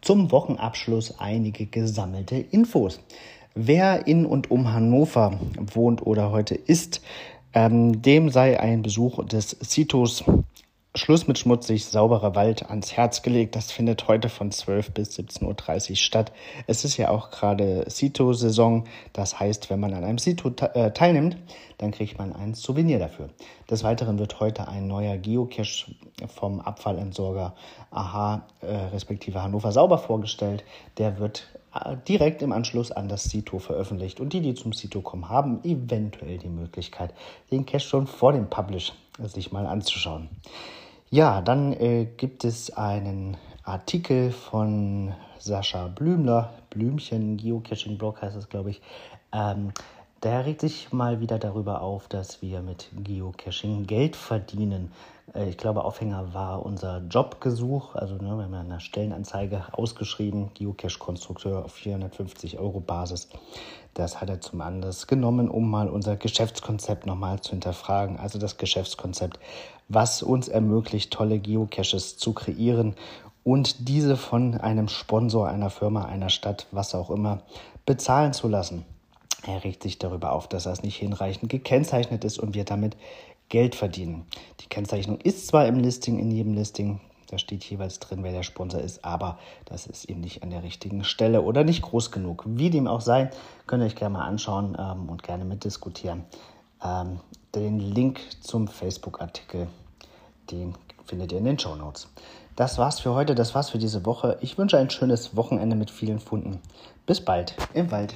Zum Wochenabschluss einige gesammelte Infos. Wer in und um Hannover wohnt oder heute ist, ähm, dem sei ein Besuch des Citos Schluss mit schmutzig, sauberer Wald ans Herz gelegt. Das findet heute von 12 bis 17.30 Uhr statt. Es ist ja auch gerade Sito-Saison. Das heißt, wenn man an einem Sito äh, teilnimmt, dann kriegt man ein Souvenir dafür. Des Weiteren wird heute ein neuer Geocache vom Abfallentsorger AHA äh, respektive Hannover Sauber vorgestellt. Der wird äh, direkt im Anschluss an das Sito veröffentlicht. Und die, die zum Sito kommen, haben eventuell die Möglichkeit, den Cache schon vor dem Publish sich mal anzuschauen. Ja, dann äh, gibt es einen Artikel von Sascha Blümler, Blümchen, Geocaching Blog heißt es, glaube ich. Ähm, der regt sich mal wieder darüber auf, dass wir mit Geocaching Geld verdienen. Äh, ich glaube, Aufhänger war unser Jobgesuch. Also ne, wir haben eine Stellenanzeige ausgeschrieben, Geocache-Konstrukteur auf 450 Euro Basis. Das hat er zum Anlass genommen, um mal unser Geschäftskonzept nochmal zu hinterfragen. Also das Geschäftskonzept, was uns ermöglicht, tolle Geocaches zu kreieren und diese von einem Sponsor, einer Firma, einer Stadt, was auch immer, bezahlen zu lassen. Er regt sich darüber auf, dass das nicht hinreichend gekennzeichnet ist und wir damit Geld verdienen. Die Kennzeichnung ist zwar im Listing, in jedem Listing, da steht jeweils drin, wer der Sponsor ist, aber das ist eben nicht an der richtigen Stelle oder nicht groß genug. Wie dem auch sei, könnt ihr euch gerne mal anschauen ähm, und gerne mitdiskutieren. Ähm, den Link zum Facebook-Artikel, den findet ihr in den Show Notes. Das war's für heute, das war's für diese Woche. Ich wünsche ein schönes Wochenende mit vielen Funden. Bis bald im Wald.